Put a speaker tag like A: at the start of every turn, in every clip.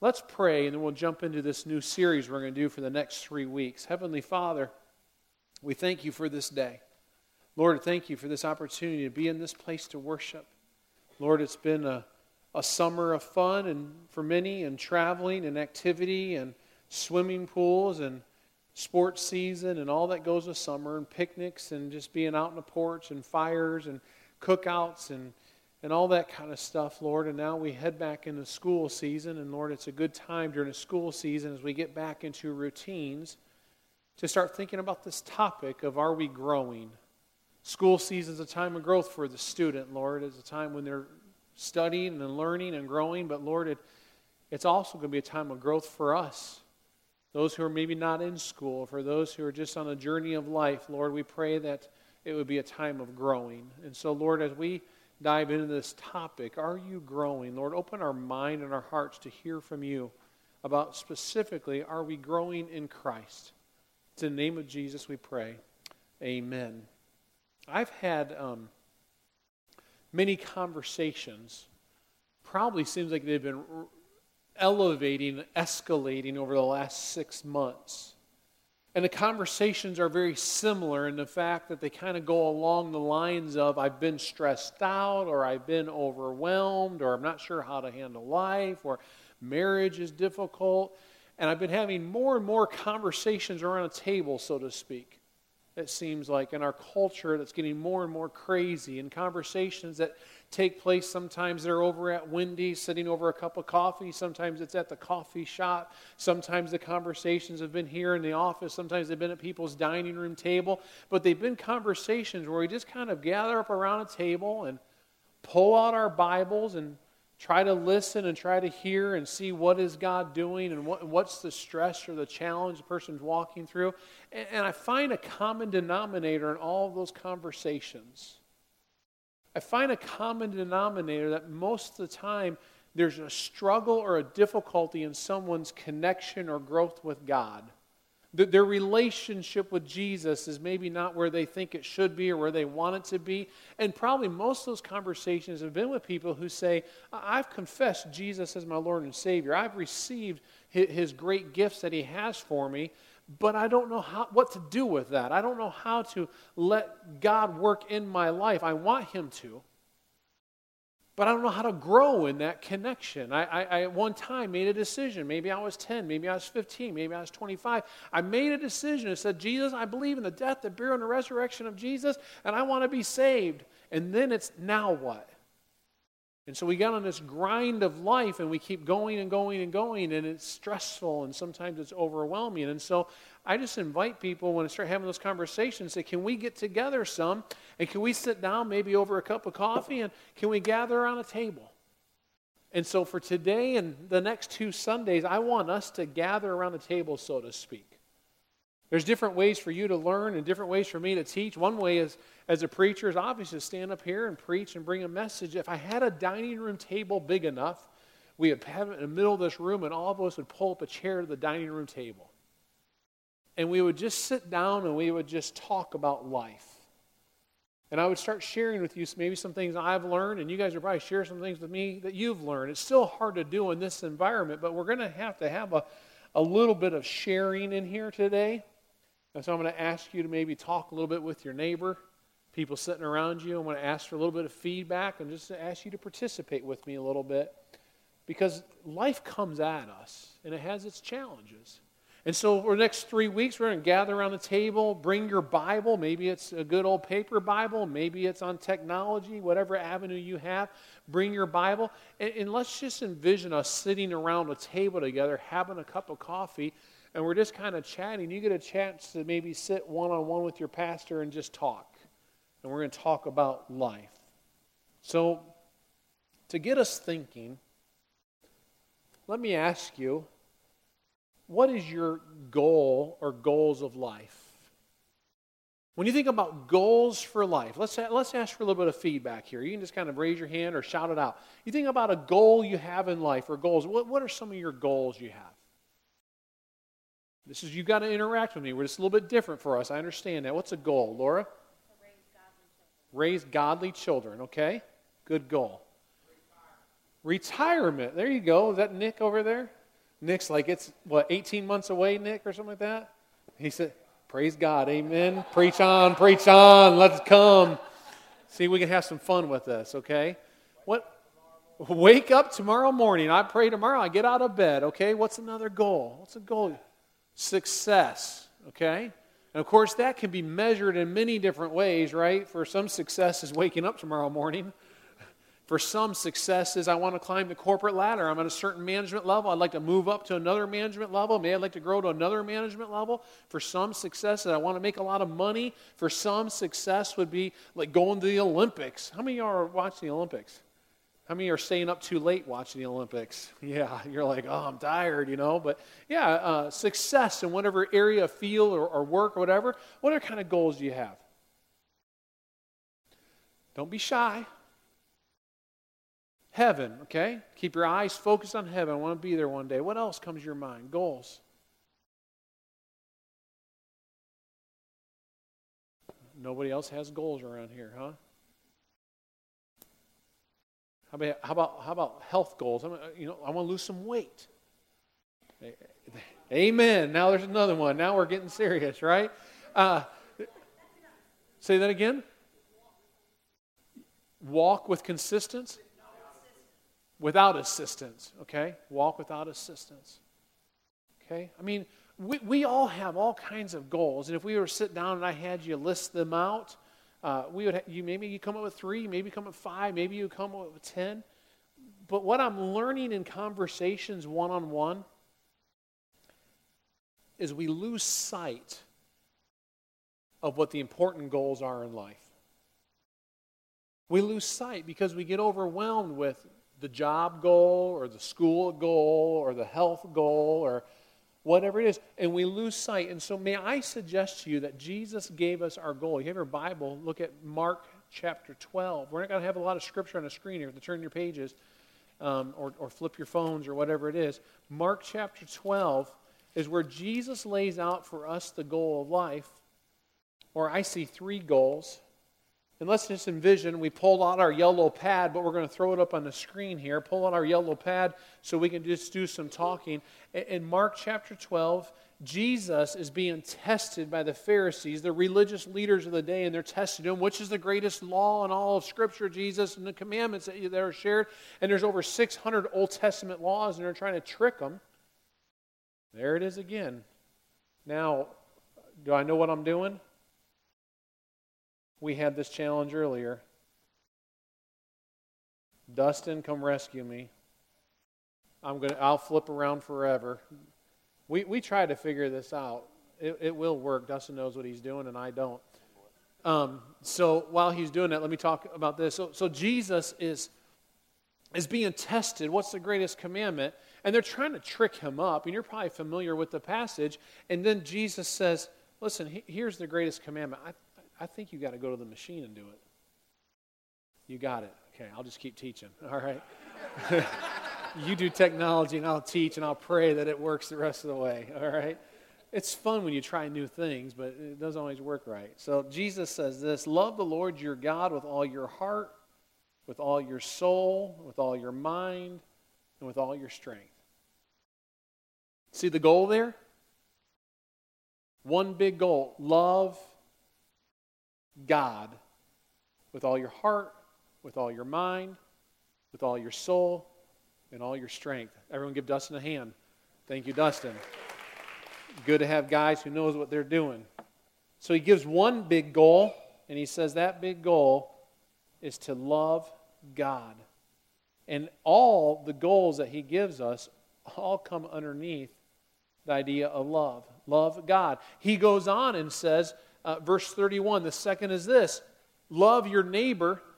A: let's pray, and then we'll jump into this new series we're going to do for the next three weeks. Heavenly Father, we thank you for this day. Lord, thank you for this opportunity to be in this place to worship. Lord, it's been a, a summer of fun and for many and traveling and activity and swimming pools and sports season and all that goes with summer and picnics and just being out on the porch and fires and cookouts and, and all that kind of stuff, Lord. And now we head back into school season. And Lord, it's a good time during the school season as we get back into routines to start thinking about this topic of are we growing? School season is a time of growth for the student, Lord. It's a time when they're studying and learning and growing, but Lord, it, it's also going to be a time of growth for us. Those who are maybe not in school, for those who are just on a journey of life, Lord, we pray that it would be a time of growing. And so, Lord, as we dive into this topic, are you growing? Lord, open our mind and our hearts to hear from you about specifically, are we growing in Christ? It's in the name of Jesus we pray. Amen. I've had um, many conversations, probably seems like they've been elevating, escalating over the last six months. And the conversations are very similar in the fact that they kind of go along the lines of I've been stressed out, or I've been overwhelmed, or I'm not sure how to handle life, or marriage is difficult. And I've been having more and more conversations around a table, so to speak it seems like, in our culture that's getting more and more crazy, and conversations that take place. Sometimes they're over at Wendy's sitting over a cup of coffee. Sometimes it's at the coffee shop. Sometimes the conversations have been here in the office. Sometimes they've been at people's dining room table. But they've been conversations where we just kind of gather up around a table and pull out our Bibles and try to listen and try to hear and see what is God doing and what, what's the stress or the challenge the person's walking through. And, and I find a common denominator in all of those conversations. I find a common denominator that most of the time there's a struggle or a difficulty in someone's connection or growth with God. That their relationship with Jesus is maybe not where they think it should be or where they want it to be. And probably most of those conversations have been with people who say, I've confessed Jesus as my Lord and Savior. I've received his great gifts that he has for me, but I don't know how, what to do with that. I don't know how to let God work in my life. I want him to but I don't know how to grow in that connection. I, I, I, at one time made a decision. Maybe I was 10, maybe I was 15, maybe I was 25. I made a decision and said, Jesus, I believe in the death, the burial, and the resurrection of Jesus, and I want to be saved. And then it's now what? And so we got on this grind of life and we keep going and going and going, and it's stressful and sometimes it's overwhelming. And so I just invite people when I start having those conversations, say, can we get together some? And can we sit down maybe over a cup of coffee and can we gather around a table? And so for today and the next two Sundays, I want us to gather around the table, so to speak. There's different ways for you to learn and different ways for me to teach. One way is, as a preacher, is obviously to stand up here and preach and bring a message. If I had a dining room table big enough, we would have it in the middle of this room and all of us would pull up a chair to the dining room table and we would just sit down and we would just talk about life. And I would start sharing with you maybe some things I've learned, and you guys are probably share some things with me that you've learned. It's still hard to do in this environment, but we're going to have to have a, a little bit of sharing in here today. And so I'm going to ask you to maybe talk a little bit with your neighbor, people sitting around you. I'm going to ask for a little bit of feedback and just ask you to participate with me a little bit. Because life comes at us, and it has its challenges. And so, for the next three weeks, we're going to gather around the table, bring your Bible. Maybe it's a good old paper Bible, maybe it's on technology, whatever avenue you have. Bring your Bible. And, and let's just envision us sitting around a table together, having a cup of coffee, and we're just kind of chatting. You get a chance to maybe sit one on one with your pastor and just talk. And we're going to talk about life. So, to get us thinking, let me ask you what is your goal or goals of life? When you think about goals for life, let's, let's ask for a little bit of feedback here. You can just kind of raise your hand or shout it out. You think about a goal you have in life or goals. What, what are some of your goals you have? This is, you've got to interact with me. We're just a little bit different for us. I understand that. What's a goal, Laura?
B: Raise
A: godly, godly children, okay? Good goal. Retirement. Retirement. There you go. Is that Nick over there? Nick's like, it's what, 18 months away, Nick, or something like that? He said, Praise God, amen. Preach on, preach on, let's come. See, we can have some fun with this, okay? What? Wake up tomorrow morning. I pray tomorrow. I get out of bed, okay? What's another goal? What's a goal? Success, okay? And of course, that can be measured in many different ways, right? For some, success is waking up tomorrow morning. For some, success is I want to climb the corporate ladder. I'm at a certain management level. I'd like to move up to another management level. Maybe I'd like to grow to another management level. For some, success is I want to make a lot of money. For some, success would be like going to the Olympics. How many of y'all are watching the Olympics? How many are staying up too late watching the Olympics? Yeah, you're like, oh, I'm tired, you know. But yeah, uh, success in whatever area, field, or, or work, or whatever. What other kind of goals do you have? Don't be shy. Heaven, okay? Keep your eyes focused on heaven. I want to be there one day. What else comes to your mind? Goals. Nobody else has goals around here, huh? How about, how about, how about health goals? I you know, I want to lose some weight. Amen. Now there's another one. Now we're getting serious, right? Uh, say that again. Walk with consistency. Without assistance, okay? Walk without assistance. Okay? I mean, we, we all have all kinds of goals. And if we were to sit down and I had you list them out, uh, we would you maybe you come up with three, maybe come up with five, maybe you come up with ten. But what I'm learning in conversations one on one is we lose sight of what the important goals are in life. We lose sight because we get overwhelmed with the job goal or the school goal or the health goal or whatever it is, and we lose sight. And so, may I suggest to you that Jesus gave us our goal. You have your Bible, look at Mark chapter 12. We're not going to have a lot of scripture on the screen here to turn your pages um, or, or flip your phones or whatever it is. Mark chapter 12 is where Jesus lays out for us the goal of life, or I see three goals. And let's just envision we pulled out our yellow pad, but we're going to throw it up on the screen here. Pull out our yellow pad so we can just do some talking. In Mark chapter 12, Jesus is being tested by the Pharisees, the religious leaders of the day, and they're testing him. Which is the greatest law in all of Scripture, Jesus, and the commandments that are shared? And there's over 600 Old Testament laws, and they're trying to trick them. There it is again. Now, do I know what I'm doing? We had this challenge earlier. Dustin, come rescue me. I'm gonna I'll flip around forever. We we try to figure this out. It, it will work. Dustin knows what he's doing, and I don't. Um, so while he's doing that, let me talk about this. So, so Jesus is is being tested. What's the greatest commandment? And they're trying to trick him up. And you're probably familiar with the passage. And then Jesus says, "Listen, here's the greatest commandment. I, I think you got to go to the machine and do it. You got it. Okay, I'll just keep teaching. All right. you do technology and I'll teach and I'll pray that it works the rest of the way. All right. It's fun when you try new things, but it doesn't always work right. So Jesus says this Love the Lord your God with all your heart, with all your soul, with all your mind, and with all your strength. See the goal there? One big goal love God with all your heart, with all your mind, with all your soul, and all your strength. Everyone give Dustin a hand. Thank you, Dustin. Good to have guys who knows what they're doing. So he gives one big goal, and he says that big goal is to love God. And all the goals that he gives us all come underneath the idea of love. Love God. He goes on and says, uh, verse 31. The second is this love your neighbor.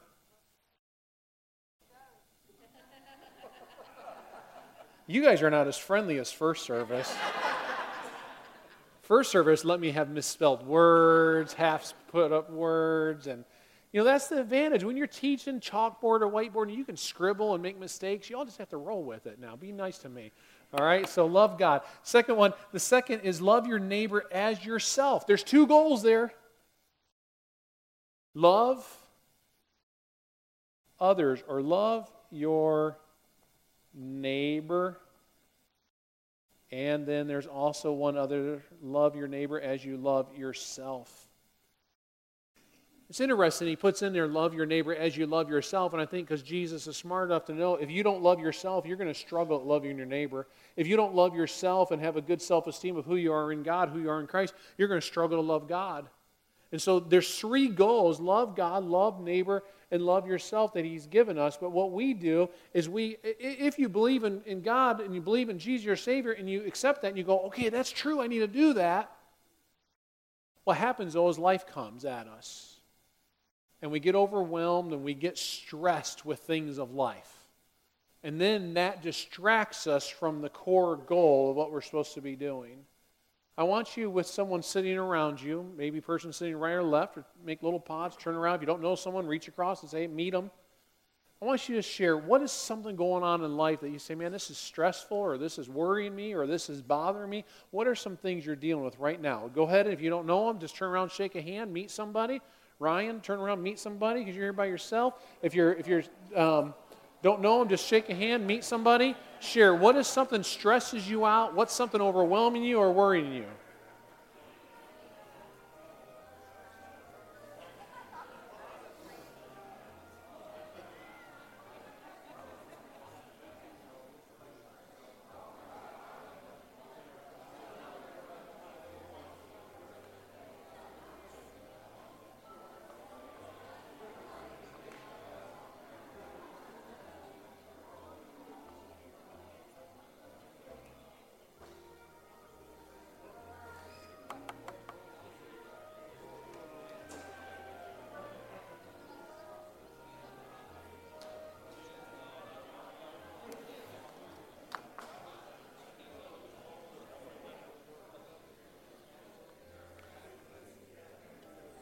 A: You guys are not as friendly as first service. First service let me have misspelled words, half put up words, and you know that's the advantage when you're teaching chalkboard or whiteboard and you can scribble and make mistakes. You all just have to roll with it now. Be nice to me. All right, so love God. Second one, the second is love your neighbor as yourself. There's two goals there love others or love your neighbor And then there's also one other love your neighbor as you love yourself. It's interesting. He puts in there, love your neighbor as you love yourself. And I think because Jesus is smart enough to know if you don't love yourself, you're going to struggle at loving your neighbor. If you don't love yourself and have a good self esteem of who you are in God, who you are in Christ, you're going to struggle to love God. And so there's three goals love God, love neighbor, and love yourself that He's given us. But what we do is we, if you believe in, in God and you believe in Jesus, your Savior, and you accept that and you go, okay, that's true, I need to do that. What happens though is life comes at us and we get overwhelmed and we get stressed with things of life. And then that distracts us from the core goal of what we're supposed to be doing. I want you with someone sitting around you, maybe person sitting right or left, or make little pods, turn around. If you don't know someone, reach across and say, meet them. I want you to share what is something going on in life that you say, man, this is stressful, or this is worrying me, or this is bothering me. What are some things you're dealing with right now? Go ahead, and if you don't know them, just turn around, shake a hand, meet somebody. Ryan, turn around, meet somebody because you're here by yourself. If you're if you're um, don't know them, just shake a hand, meet somebody, share. What is something stresses you out? What's something overwhelming you or worrying you?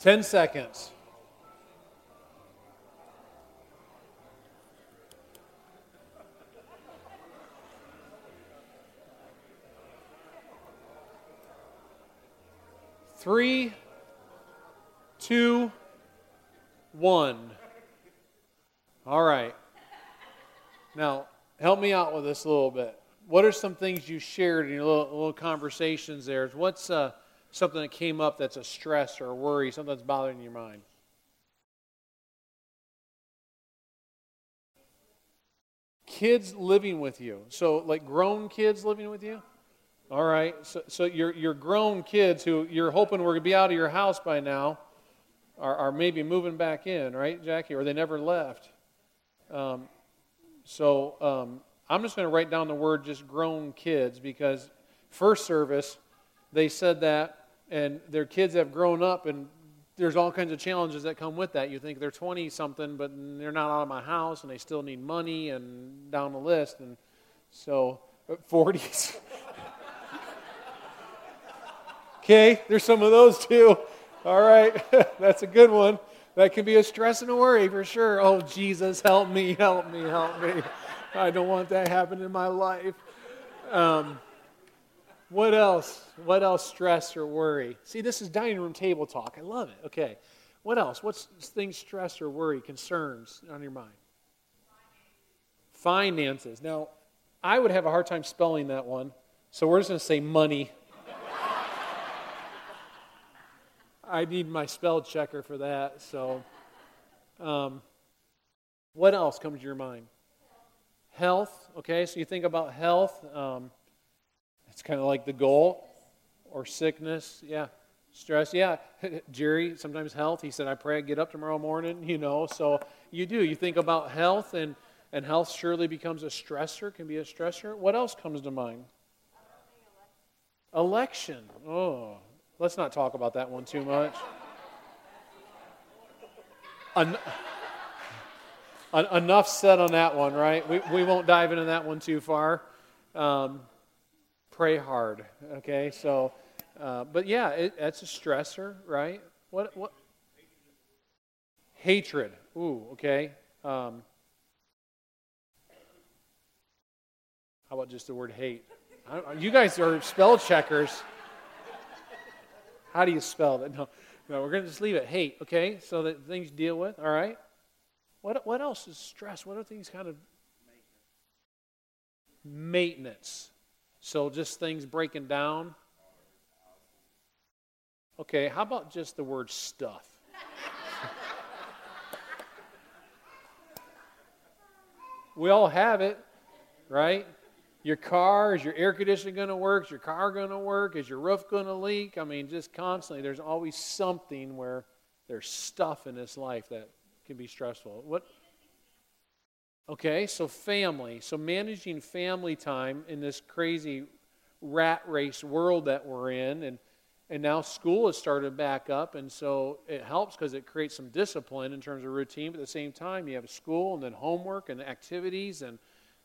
A: 10 seconds. Three, two, one. All right. Now, help me out with this a little bit. What are some things you shared in your little, little conversations there? What's uh, something that came up that's a stress or a worry, something that's bothering your mind? Kids living with you. So, like grown kids living with you? All right. So, so your, your grown kids who you're hoping were going to be out of your house by now are, are maybe moving back in, right, Jackie? Or they never left. Um, so um, I'm just going to write down the word just grown kids because first service, they said that and their kids have grown up and there's all kinds of challenges that come with that. You think they're 20 something, but they're not out of my house and they still need money and down the list. And so, 40s. Uh, okay, there's some of those too. All right, that's a good one. That can be a stress and a worry for sure. Oh, Jesus, help me, help me, help me. I don't want that happen in my life. Um, what else? What else stress or worry? See, this is dining room table talk. I love it. Okay. What else? What's things stress or worry, concerns on your mind? Finances. Now, I would have a hard time spelling that one, so we're just going to say money. I need my spell checker for that. So, um, what else comes to your mind? Health. Okay, so you think about health. Um, it's kind of like the goal or sickness. Yeah. Stress. Yeah. Jerry, sometimes health. He said, I pray I get up tomorrow morning, you know. So you do. You think about health, and, and health surely becomes a stressor, can be a stressor. What else comes to mind? Election. Oh, let's not talk about that one too much. En- enough said on that one, right? We, we won't dive into that one too far. Um, pray hard. Okay, so, uh, but yeah, it, that's a stressor, right? What what? Hatred. Ooh, okay. Um, how about just the word hate? you guys are spell checkers. How do you spell that? No, no, we're going to just leave it. Hate, okay? So that things deal with, all right? What, what else is stress? What are things kind of maintenance? So just things breaking down. Okay, how about just the word stuff? we all have it, right? Your car, is your air conditioning going to work? Is your car going to work? Is your roof going to leak? I mean, just constantly, there's always something where there's stuff in this life that can be stressful. What? Okay, so family. So managing family time in this crazy rat race world that we're in, and and now school has started back up, and so it helps because it creates some discipline in terms of routine. But at the same time, you have school and then homework and activities and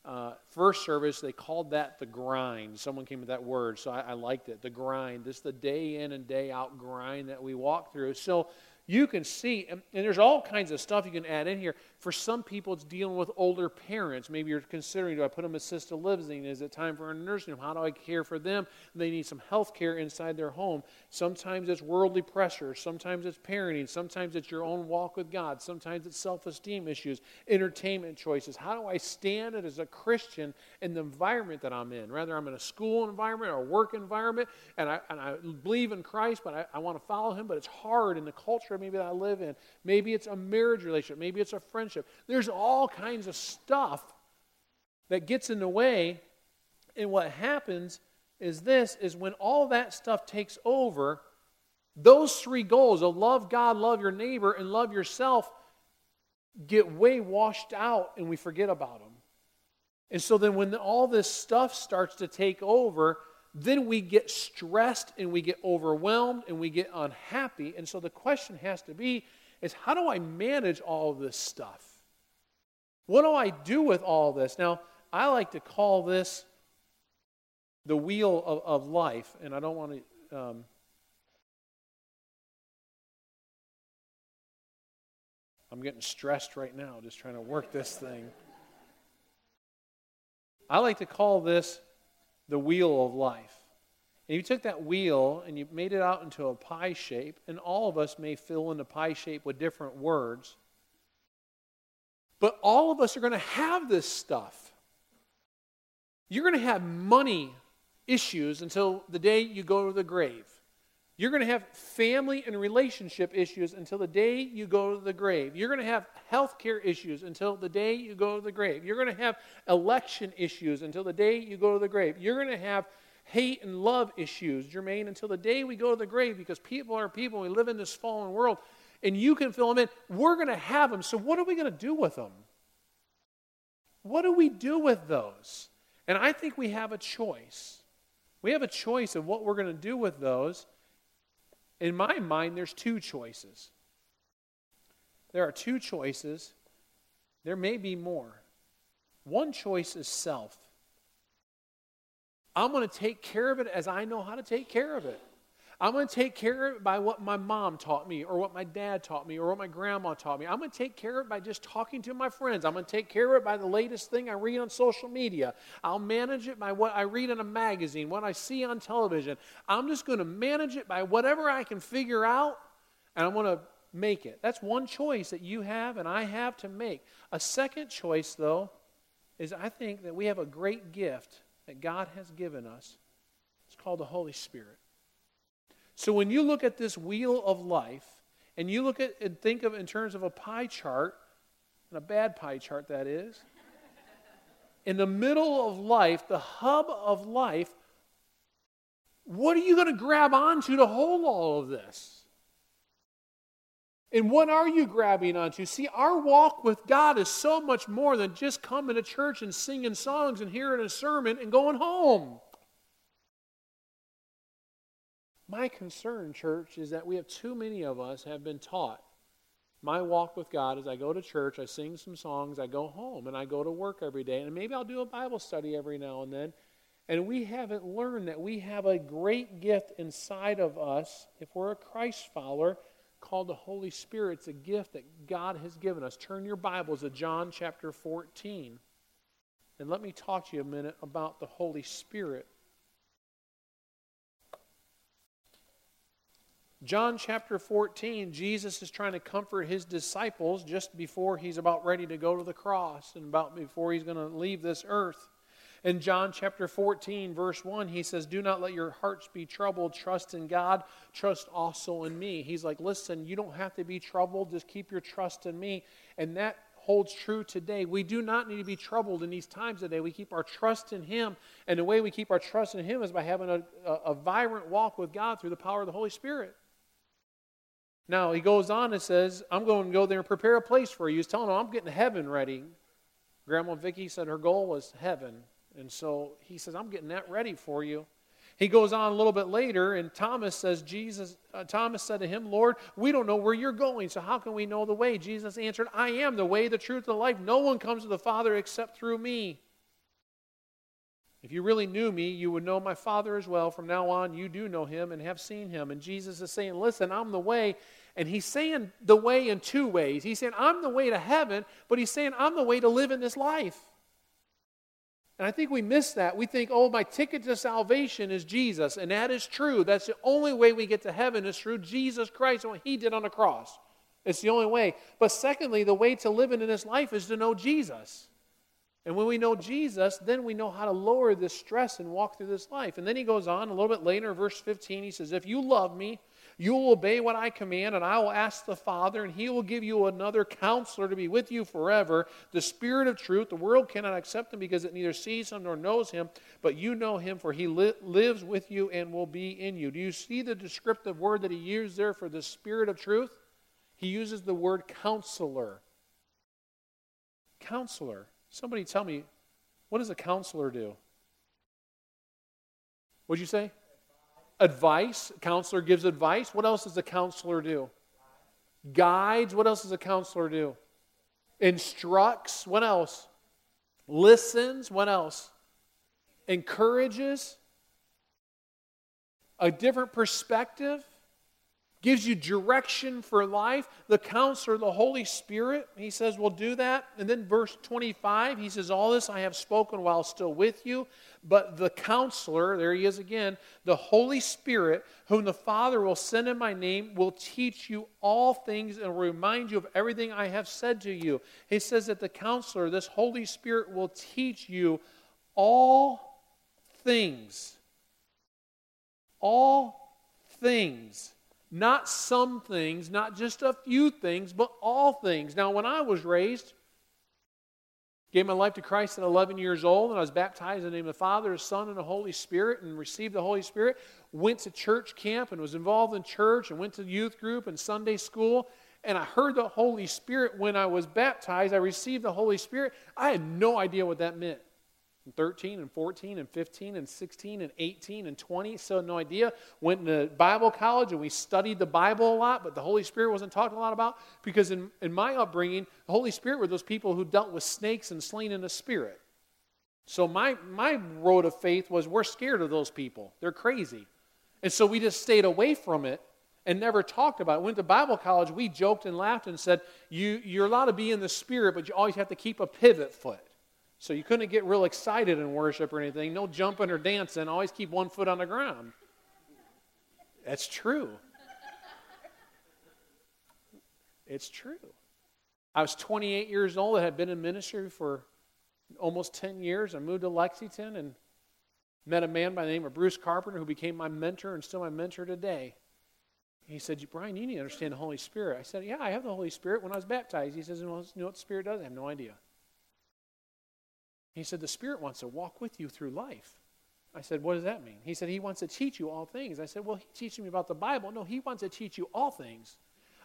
A: uh, first service, they called that the grind. Someone came with that word, so I, I liked it. The grind. This is the day in and day out grind that we walk through. So you can see, and, and, there's all kinds of stuff you can add in here. For some people, it's dealing with older parents. Maybe you're considering, do I put them in assisted living? Is it time for a nursing home? How do I care for them? They need some health care inside their home. Sometimes it's worldly pressure. Sometimes it's parenting. Sometimes it's your own walk with God. Sometimes it's self esteem issues, entertainment choices. How do I stand it as a Christian in the environment that I'm in? Rather, I'm in a school environment or a work environment, and I, and I believe in Christ, but I, I want to follow Him, but it's hard in the culture culture maybe that I live in. Maybe it's a marriage relationship. Maybe it's a friendship. There's all kinds of stuff that gets in the way. And what happens is this is when all that stuff takes over, those three goals of love God, love your neighbor, and love yourself get way washed out and we forget about them. And so then when all this stuff starts to take over, then we get stressed and we get overwhelmed and we get unhappy. And so the question has to be is how do I manage all this stuff? What do I do with all this? Now, I like to call this the wheel of, of life, and I don't want to. Um, I'm getting stressed right now just trying to work this thing. I like to call this the wheel of life. And you took that wheel and you made it out into a pie shape, and all of us may fill in the pie shape with different words. But all of us are going to have this stuff. You're going to have money issues until the day you go to the grave. You're going to have family and relationship issues until the day you go to the grave. You're going to have health care issues until the day you go to the grave. You're going to have election issues until the day you go to the grave. You're going to have hate and love issues, Jermaine, until the day we go to the grave because people are people. We live in this fallen world, and you can fill them in. We're going to have them. So, what are we going to do with them? What do we do with those? And I think we have a choice. We have a choice of what we're going to do with those. In my mind, there's two choices. There are two choices. There may be more. One choice is self. I'm going to take care of it as I know how to take care of it. I'm going to take care of it by what my mom taught me, or what my dad taught me, or what my grandma taught me. I'm going to take care of it by just talking to my friends. I'm going to take care of it by the latest thing I read on social media. I'll manage it by what I read in a magazine, what I see on television. I'm just going to manage it by whatever I can figure out, and I'm going to make it. That's one choice that you have and I have to make. A second choice, though, is I think that we have a great gift that God has given us. It's called the Holy Spirit. So when you look at this wheel of life, and you look at and think of in terms of a pie chart, and a bad pie chart that is, in the middle of life, the hub of life, what are you going to grab onto to hold all of this? And what are you grabbing onto? See, our walk with God is so much more than just coming to church and singing songs and hearing a sermon and going home. My concern, church, is that we have too many of us have been taught. My walk with God is I go to church, I sing some songs, I go home, and I go to work every day, and maybe I'll do a Bible study every now and then. And we haven't learned that we have a great gift inside of us, if we're a Christ follower, called the Holy Spirit. It's a gift that God has given us. Turn your Bibles to John chapter 14. And let me talk to you a minute about the Holy Spirit. John chapter 14, Jesus is trying to comfort his disciples just before he's about ready to go to the cross and about before he's going to leave this earth. In John chapter 14, verse 1, he says, Do not let your hearts be troubled. Trust in God. Trust also in me. He's like, Listen, you don't have to be troubled. Just keep your trust in me. And that holds true today. We do not need to be troubled in these times today. We keep our trust in Him. And the way we keep our trust in Him is by having a, a, a vibrant walk with God through the power of the Holy Spirit. Now, he goes on and says, I'm going to go there and prepare a place for you. He's telling them, I'm getting heaven ready. Grandma Vicky said her goal was heaven. And so he says, I'm getting that ready for you. He goes on a little bit later, and Thomas says, Jesus, uh, Thomas said to him, Lord, we don't know where you're going, so how can we know the way? Jesus answered, I am the way, the truth, and the life. No one comes to the Father except through me. If you really knew me, you would know my Father as well. From now on, you do know him and have seen him. And Jesus is saying, Listen, I'm the way. And he's saying the way in two ways. He's saying, I'm the way to heaven, but he's saying, I'm the way to live in this life. And I think we miss that. We think, oh, my ticket to salvation is Jesus. And that is true. That's the only way we get to heaven is through Jesus Christ and what he did on the cross. It's the only way. But secondly, the way to live in this life is to know Jesus. And when we know Jesus, then we know how to lower this stress and walk through this life. And then he goes on a little bit later, verse 15, he says, If you love me, you will obey what I command, and I will ask the Father, and he will give you another counselor to be with you forever, the Spirit of truth. The world cannot accept him because it neither sees him nor knows him, but you know him, for he li- lives with you and will be in you. Do you see the descriptive word that he used there for the Spirit of truth? He uses the word counselor. Counselor. Somebody tell me, what does a counselor do? What'd you say? Advice. Counselor gives advice. What else does a counselor do? Guides. What else does a counselor do? Instructs. What else? Listens. What else? Encourages. A different perspective gives you direction for life. The counselor, the Holy Spirit, he says, "We'll do that. And then verse 25, he says, All this I have spoken while still with you. But the counselor, there he is again, the Holy Spirit, whom the Father will send in my name, will teach you all things and remind you of everything I have said to you. He says that the counselor, this Holy Spirit, will teach you all things. All things not some things, not just a few things, but all things. Now, when I was raised, gave my life to Christ at 11 years old, and I was baptized in the name of the Father, the Son, and the Holy Spirit, and received the Holy Spirit. Went to church camp and was involved in church, and went to youth group and Sunday school. And I heard the Holy Spirit when I was baptized. I received the Holy Spirit. I had no idea what that meant and 13 and 14 and 15 and 16 and 18 and 20 so no idea. Went to bible college and we studied the bible a lot but the holy spirit wasn't talked a lot about because in, in my upbringing the holy spirit were those people who dealt with snakes and slain in the spirit. So my, my road of faith was we're scared of those people. They're crazy. And so we just stayed away from it and never talked about it. Went to Bible college, we joked and laughed and said, you, You're allowed to be in the spirit, but you always have to keep a pivot foot. So you couldn't get real excited in worship or anything. No jumping or dancing. Always keep one foot on the ground. That's true. It's true. I was 28 years old. I had been in ministry for almost 10 years. I moved to Lexington and met a man by the name of Bruce Carpenter who became my mentor and still my mentor today. He said, Brian, you need to understand the Holy Spirit. I said, Yeah, I have the Holy Spirit when I was baptized. He says, You know what the Spirit does? I have no idea. He said, The Spirit wants to walk with you through life. I said, What does that mean? He said, He wants to teach you all things. I said, Well, He's teaching me about the Bible. No, He wants to teach you all things.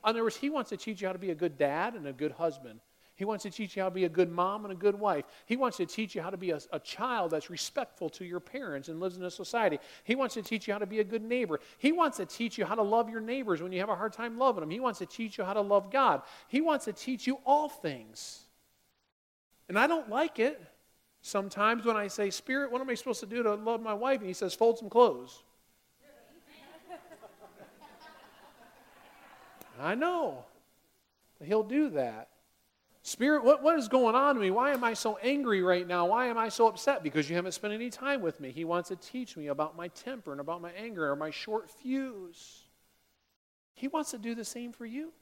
A: In other words, He wants to teach you how to be a good dad and a good husband. He wants to teach you how to be a good mom and a good wife. He wants to teach you how to be a, a, child that's respectful to your parents and lives in a society. He wants to teach you how to be a good neighbor. He wants to teach you how to love your neighbors when you have a hard time loving them. He wants to teach you how to love God. He wants to teach you all things. And I don't like it. Sometimes when I say, Spirit, what am I supposed to do to love my wife? And he says, Fold some clothes. I know. He'll do that. Spirit, what, what is going on to me? Why am I so angry right now? Why am I so upset? Because you haven't spent any time with me. He wants to teach me about my temper and about my anger or my short fuse. He wants to do the same for you.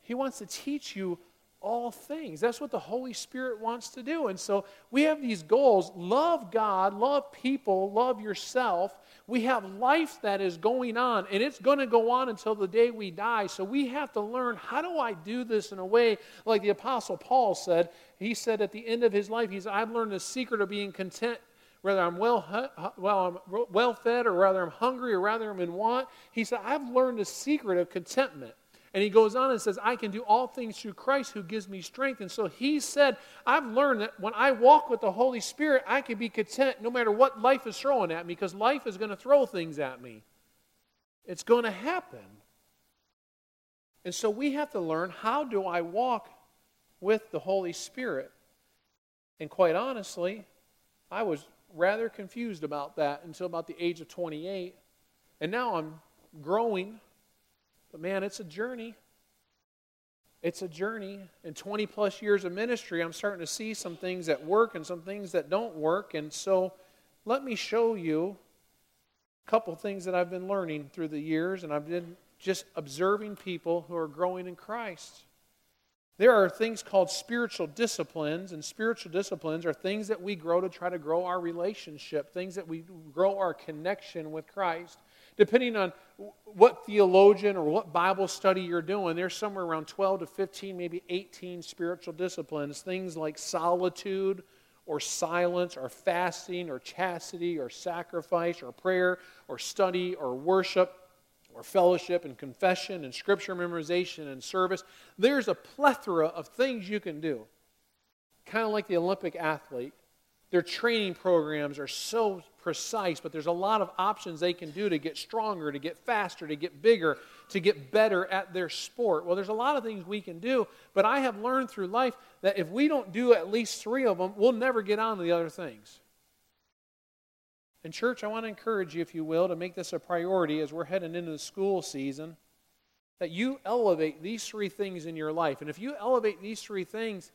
A: He wants to teach you all things. That's what the Holy Spirit wants to do. And so we have these goals love God, love people, love yourself. We have life that is going on, and it's going to go on until the day we die. So we have to learn how do I do this in a way like the Apostle Paul said. He said at the end of his life, he's I've learned the secret of being content whether I'm well, well, I'm well fed or whether I'm hungry or whether I'm in want. He said, I've learned the secret of contentment. And he goes on and says, I can do all things through Christ who gives me strength. And so he said, I've learned that when I walk with the Holy Spirit, I can be content no matter what life is throwing at me because life is going to throw things at me. It's going to happen. And so we have to learn how do I walk with the Holy Spirit? And quite honestly, I was rather confused about that until about the age of 28. And now I'm growing. But man, it's a journey. It's a journey. In 20 plus years of ministry, I'm starting to see some things that work and some things that don't work. And so let me show you a couple things that I've been learning through the years, and I've been just observing people who are growing in Christ. There are things called spiritual disciplines, and spiritual disciplines are things that we grow to try to grow our relationship, things that we grow our connection with Christ. Depending on what theologian or what Bible study you're doing, there's somewhere around 12 to 15, maybe 18 spiritual disciplines. Things like solitude or silence or fasting or chastity or sacrifice or prayer or study or worship or fellowship and confession and scripture memorization and service. There's a plethora of things you can do. Kind of like the Olympic athlete. Their training programs are so precise, but there's a lot of options they can do to get stronger, to get faster, to get bigger, to get better at their sport. Well, there's a lot of things we can do, but I have learned through life that if we don't do at least three of them, we'll never get on to the other things. And, church, I want to encourage you, if you will, to make this a priority as we're heading into the school season, that you elevate these three things in your life. And if you elevate these three things,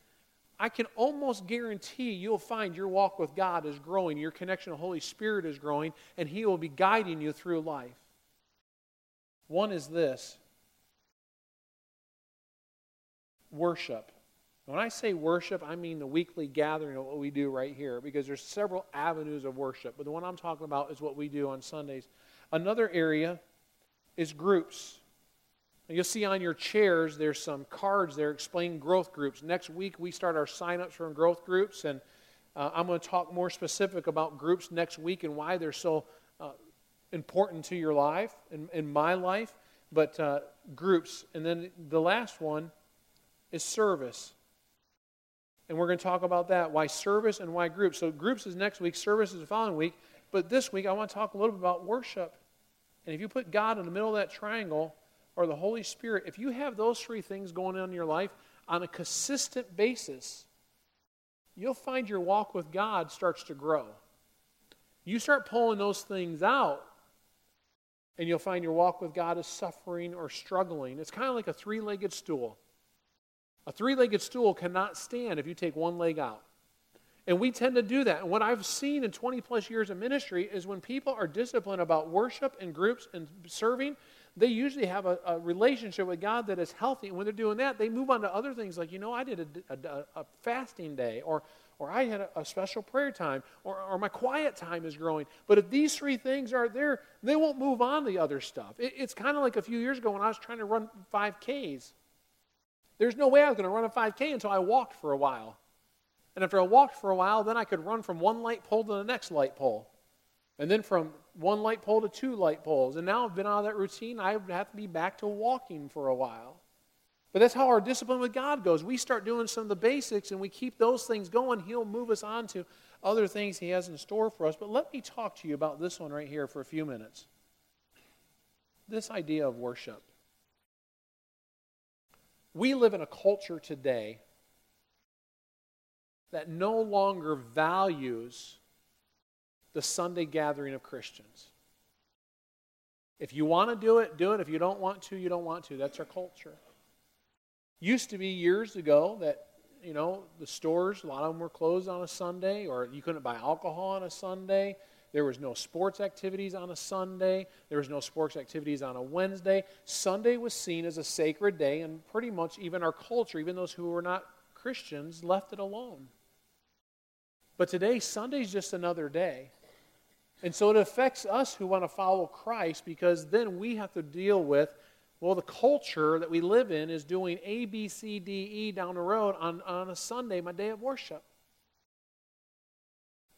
A: I can almost guarantee you'll find your walk with God is growing, your connection to the Holy Spirit is growing, and He will be guiding you through life. One is this worship. When I say worship, I mean the weekly gathering of what we do right here because there's several avenues of worship, but the one I'm talking about is what we do on Sundays. Another area is groups. You'll see on your chairs there's some cards there explaining growth groups. Next week we start our sign-ups for growth groups, and uh, I'm going to talk more specific about groups next week and why they're so uh, important to your life and in, in my life. But uh, groups, and then the last one is service. And we're going to talk about that why service and why groups. So, groups is next week, service is the following week. But this week, I want to talk a little bit about worship. And if you put God in the middle of that triangle, or the Holy Spirit, if you have those three things going on in your life on a consistent basis, you'll find your walk with God starts to grow. You start pulling those things out, and you'll find your walk with God is suffering or struggling. It's kind of like a three legged stool. A three legged stool cannot stand if you take one leg out. And we tend to do that. And what I've seen in 20 plus years of ministry is when people are disciplined about worship and groups and serving, they usually have a, a, relationship with God that is healthy. And when they're doing that, they move on to other things like, you know, I did a, a, a fasting day, or, or I had a, special prayer time, or, or my quiet time is growing. But if these three things are there, they won't move on to the other stuff. It, it's kind of like a few years ago when I was trying to run 5Ks. There's no way I was going to run a 5K until I walked for a while. And after I walked for a while, then I could run from one light pole to the next light pole. And then from one light pole to two light poles. And now I've been out of that routine. I have to be back to walking for a while. But that's how our discipline with God goes. We start doing some of the basics and we keep those things going. He'll move us on to other things He has in store for us. But let me talk to you about this one right here for a few minutes. This idea of worship. We live in a culture today that no longer values the Sunday gathering of Christians. If you want to do it, do it. If you don't want to, you don't want to. That's our culture. Used to be years ago that, you know, the stores, a lot of them were closed on a Sunday, or you couldn't buy alcohol on a Sunday. There was no sports activities on a Sunday. There was no sports activities on a Wednesday. Sunday was seen as a sacred day, and pretty much even our culture, even those who were not Christians, left it alone. But today, Sunday's just another day. And so it affects us who want to follow Christ because then we have to deal with, well, the culture that we live in is doing A, B, C, D, E down the road on, on a Sunday, my day of worship.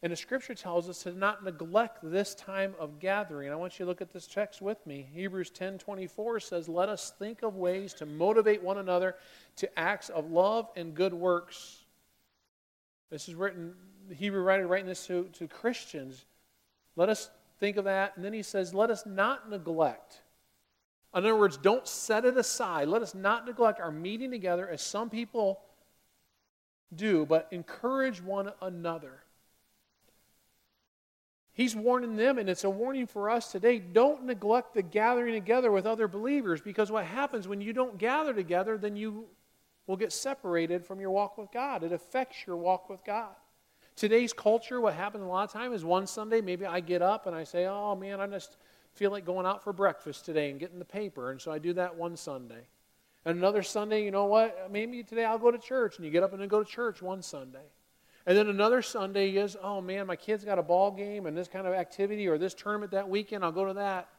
A: And the scripture tells us to not neglect this time of gathering. I want you to look at this text with me. Hebrews 10 24 says, Let us think of ways to motivate one another to acts of love and good works. This is written, the Hebrew writer writing this to, to Christians. Let us think of that. And then he says, Let us not neglect. In other words, don't set it aside. Let us not neglect our meeting together as some people do, but encourage one another. He's warning them, and it's a warning for us today. Don't neglect the gathering together with other believers because what happens when you don't gather together, then you will get separated from your walk with God. It affects your walk with God. Today's culture, what happens a lot of time is one Sunday, maybe I get up and I say, oh man, I just feel like going out for breakfast today and getting the paper. And so I do that one Sunday. And another Sunday, you know what? Maybe today I'll go to church. And you get up and then go to church one Sunday. And then another Sunday is, oh man, my kid's got a ball game and this kind of activity or this tournament that weekend, I'll go to that.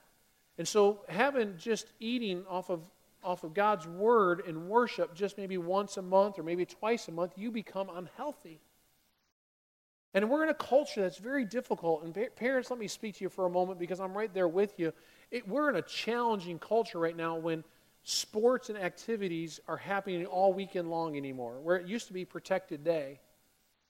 A: And so having just eating off of off of God's word and worship just maybe once a month or maybe twice a month, you become unhealthy. And we're in a culture that's very difficult. And parents, let me speak to you for a moment because I'm right there with you. It, we're in a challenging culture right now when sports and activities are happening all weekend long anymore, where it used to be protected day.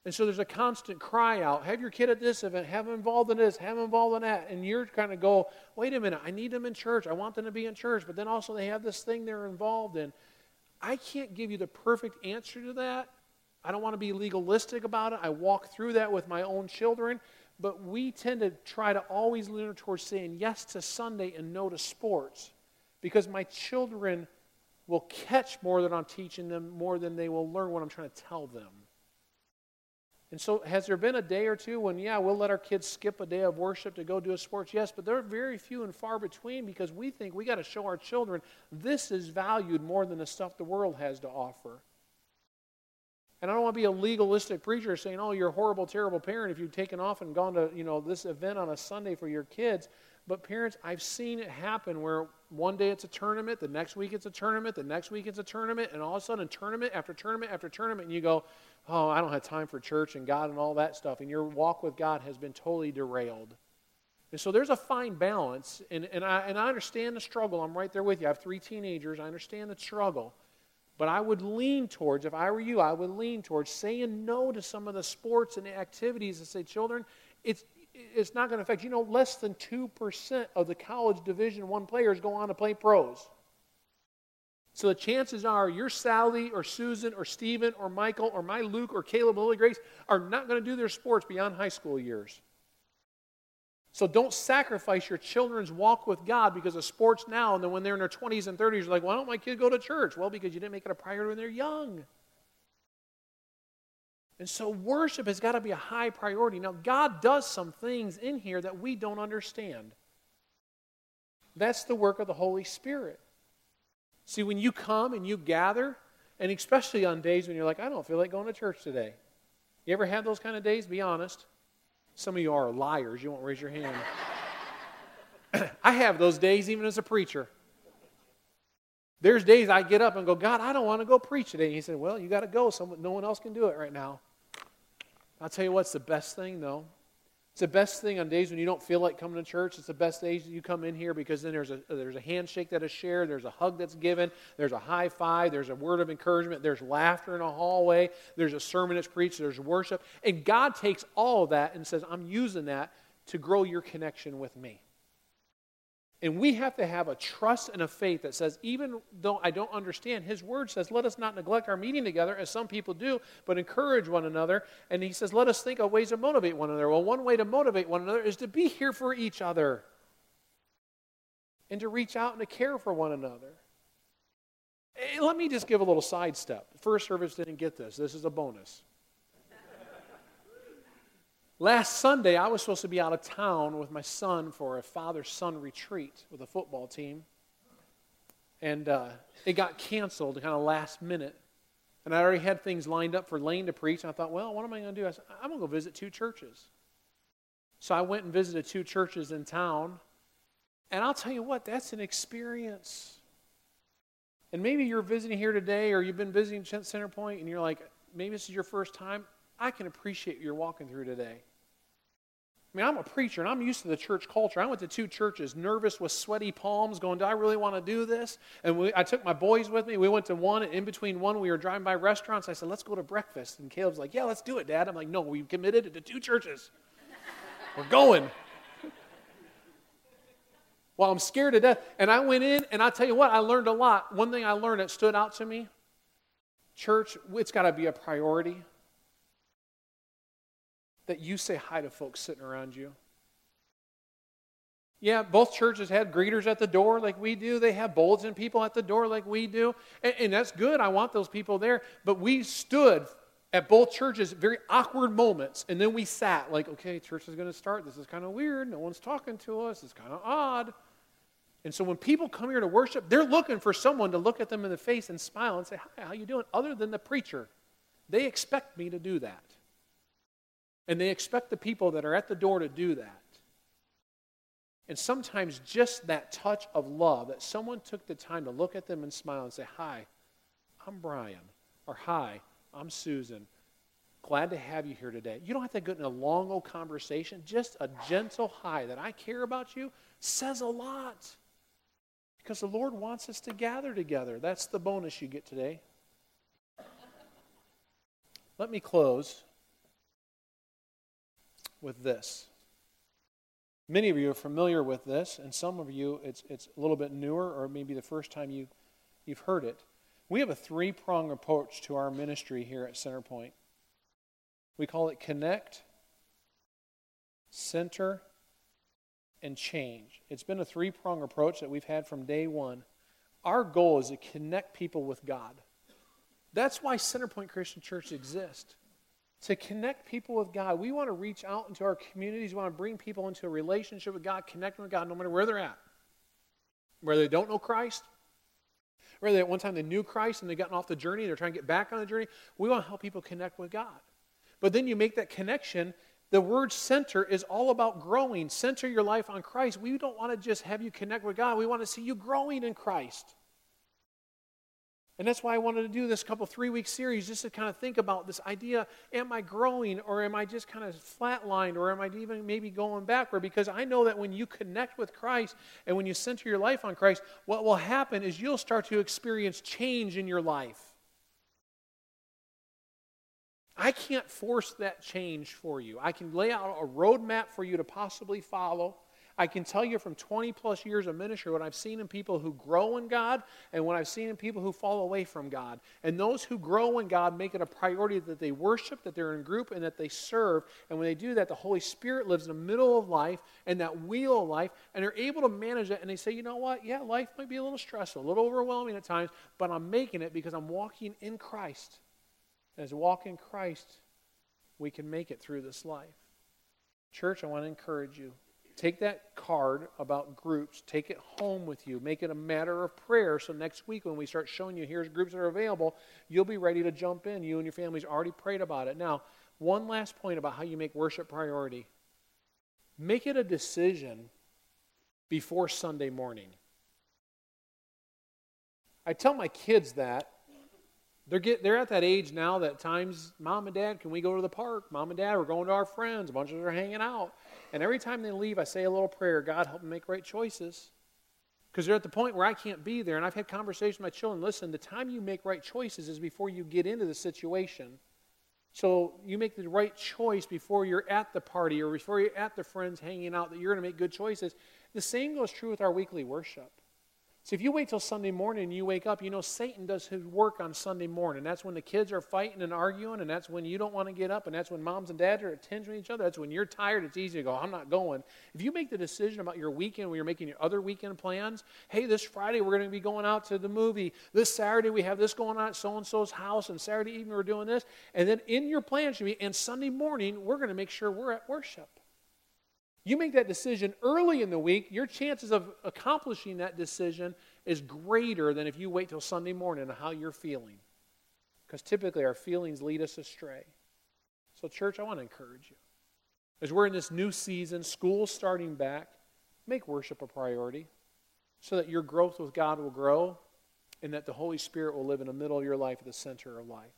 A: And so there's a constant cry out have your kid at this event, have them involved in this, have them involved in that. And you're kind of go, wait a minute, I need them in church. I want them to be in church. But then also they have this thing they're involved in. I can't give you the perfect answer to that. I don't want to be legalistic about it. I walk through that with my own children. But we tend to try to always lean towards saying yes to Sunday and no to sports. Because my children will catch more than I'm teaching them, more than they will learn what I'm trying to tell them. And so, has there been a day or two when, yeah, we'll let our kids skip a day of worship to go do a sports? Yes, but they're very few and far between because we think we got to show our children this is valued more than the stuff the world has to offer. And I don't want to be a legalistic preacher saying, oh, you're a horrible, terrible parent if you've taken off and gone to, you know, this event on a Sunday for your kids. But parents, I've seen it happen where one day it's a tournament, the next week it's a tournament, the next week it's a tournament, and all of a sudden tournament after tournament after tournament, and you go, oh, I don't have time for church and God and all that stuff, and your walk with God has been totally derailed. And so there's a fine balance, and, and, I, and I understand the struggle. I'm right there with you. I have three teenagers. I understand the struggle. But I would lean towards, if I were you, I would lean towards saying no to some of the sports and activities and say, children, it's, it's not going to affect you know less than 2% of the college division one players go on to play pros. So the chances are your sally or susan or stephen or michael or my luke or caleb or lily grace are not going to do their sports beyond high school years so don't sacrifice your children's walk with god because of sports now and then when they're in their 20s and 30s you're like why don't my kid go to church well because you didn't make it a priority when they're young and so worship has got to be a high priority. Now, God does some things in here that we don't understand. That's the work of the Holy Spirit. See, when you come and you gather, and especially on days when you're like, I don't feel like going to church today. You ever had those kind of days? Be honest. Some of you are liars. You won't raise your hand. I have those days even as a preacher. There's days I get up and go, God, I don't want to go preach today. And he said, Well, you got to go. Someone, no one else can do it right now. I'll tell you what's the best thing, though. It's the best thing on days when you don't feel like coming to church. It's the best days you come in here because then there's a, there's a handshake that is shared, there's a hug that's given, there's a high five, there's a word of encouragement, there's laughter in a hallway, there's a sermon that's preached, there's worship. And God takes all of that and says, I'm using that to grow your connection with me. And we have to have a trust and a faith that says, even though I don't understand, His Word says, let us not neglect our meeting together, as some people do, but encourage one another. And He says, let us think of ways to motivate one another. Well, one way to motivate one another is to be here for each other and to reach out and to care for one another. Hey, let me just give a little sidestep. First service didn't get this. This is a bonus. Last Sunday, I was supposed to be out of town with my son for a father son retreat with a football team. And uh, it got canceled kind of last minute. And I already had things lined up for Lane to preach. And I thought, well, what am I going to do? I said, I'm going to go visit two churches. So I went and visited two churches in town. And I'll tell you what, that's an experience. And maybe you're visiting here today or you've been visiting Centerpoint and you're like, maybe this is your first time. I can appreciate what you're walking through today. I mean, I'm a preacher and I'm used to the church culture. I went to two churches, nervous with sweaty palms, going, Do I really want to do this? And we, I took my boys with me. We went to one, and in between one, we were driving by restaurants. I said, Let's go to breakfast. And Caleb's like, Yeah, let's do it, Dad. I'm like, No, we've committed to two churches. we're going. well, I'm scared to death. And I went in, and I tell you what, I learned a lot. One thing I learned that stood out to me church, it's got to be a priority that you say hi to folks sitting around you. Yeah, both churches had greeters at the door like we do. They have bulletin people at the door like we do. And, and, that's good. I want those people there. But we stood at both churches very awkward moments. And then we sat like, okay, church is going to start. This is kind of weird. No one's talking to us. It's kind of odd. And so when people come here to worship, they're looking for someone to look at them in the face and smile and say, hi, how you doing? Other than the preacher. They expect me to do that. And they expect the people that are at the door to do that. And sometimes just that touch of love, that someone took the time to look at them and smile and say, Hi, I'm Brian. Or Hi, I'm Susan. Glad to have you here today. You don't have to get in a long old conversation. Just a gentle hi that I care about you says a lot. Because the Lord wants us to gather together. That's the bonus you get today. Let me close with this. Many of you are familiar with this, and some of you it's, it's a little bit newer, or maybe the first time you, you've heard it. We have a three prong approach to our ministry here at Centerpoint. We call it connect, center, and change. It's been a three prong approach that we've had from day one. Our goal is to connect people with God. That's why Centerpoint Christian Church exists to connect people with God. We want to reach out into our communities. We want to bring people into a relationship with God, connect with God no matter where they're at. Whether they don't know Christ, whether at one time they knew Christ and they've gotten off the journey, they're trying to get back on the journey. We want to help people connect with God. But then you make that connection. The word center is all about growing. Center your life on Christ. We don't want to just have you connect with God. We want to see you growing in Christ. And that's why I wanted to do this couple three week series just to kind of think about this idea am I growing or am I just kind of flatlined or am I even maybe going backward? Because I know that when you connect with Christ and when you center your life on Christ, what will happen is you'll start to experience change in your life. I can't force that change for you. I can lay out a roadmap for you to possibly follow. I can tell you from 20 plus years of ministry what I've seen in people who grow in God and what I've seen in people who fall away from God. And those who grow in God make it a priority that they worship, that they're in group, and that they serve. And when they do that, the Holy Spirit lives in the middle of life and that wheel of life, and they're able to manage it. And they say, you know what? Yeah, life might be a little stressful, a little overwhelming at times, but I'm making it because I'm walking in Christ. As we walk in Christ, we can make it through this life. Church, I want to encourage you Take that card about groups, take it home with you, make it a matter of prayer. So next week, when we start showing you here's groups that are available, you'll be ready to jump in. You and your family's already prayed about it. Now, one last point about how you make worship priority make it a decision before Sunday morning. I tell my kids that. They're, get, they're at that age now that times, mom and dad, can we go to the park? Mom and dad, we're going to our friends. A bunch of us are hanging out. And every time they leave, I say a little prayer God, help them make right choices. Because they're at the point where I can't be there. And I've had conversations with my children listen, the time you make right choices is before you get into the situation. So you make the right choice before you're at the party or before you're at the friends hanging out that you're going to make good choices. The same goes true with our weekly worship. See, if you wait till Sunday morning and you wake up, you know Satan does his work on Sunday morning. That's when the kids are fighting and arguing, and that's when you don't want to get up, and that's when moms and dads are attention each other. That's when you're tired. It's easy to go, I'm not going. If you make the decision about your weekend when you're making your other weekend plans, hey, this Friday we're going to be going out to the movie. This Saturday we have this going on at so and so's house, and Saturday evening we're doing this. And then in your plan should be, and Sunday morning we're going to make sure we're at worship. You make that decision early in the week, your chances of accomplishing that decision is greater than if you wait till Sunday morning on how you're feeling. Because typically our feelings lead us astray. So, church, I want to encourage you. As we're in this new season, school starting back, make worship a priority so that your growth with God will grow and that the Holy Spirit will live in the middle of your life, at the center of life.